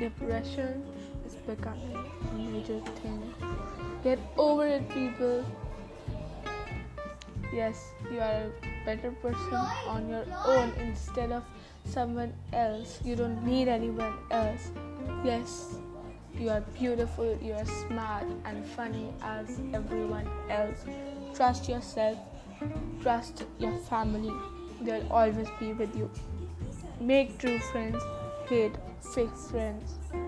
depression is becoming a major thing. Get over it, people. Yes, you are a better person on your own instead of someone else. You don't need anyone else. Yes, you are beautiful, you are smart and funny as everyone else. Trust yourself, trust your family. They'll always be with you. Make true friends, hate fake friends.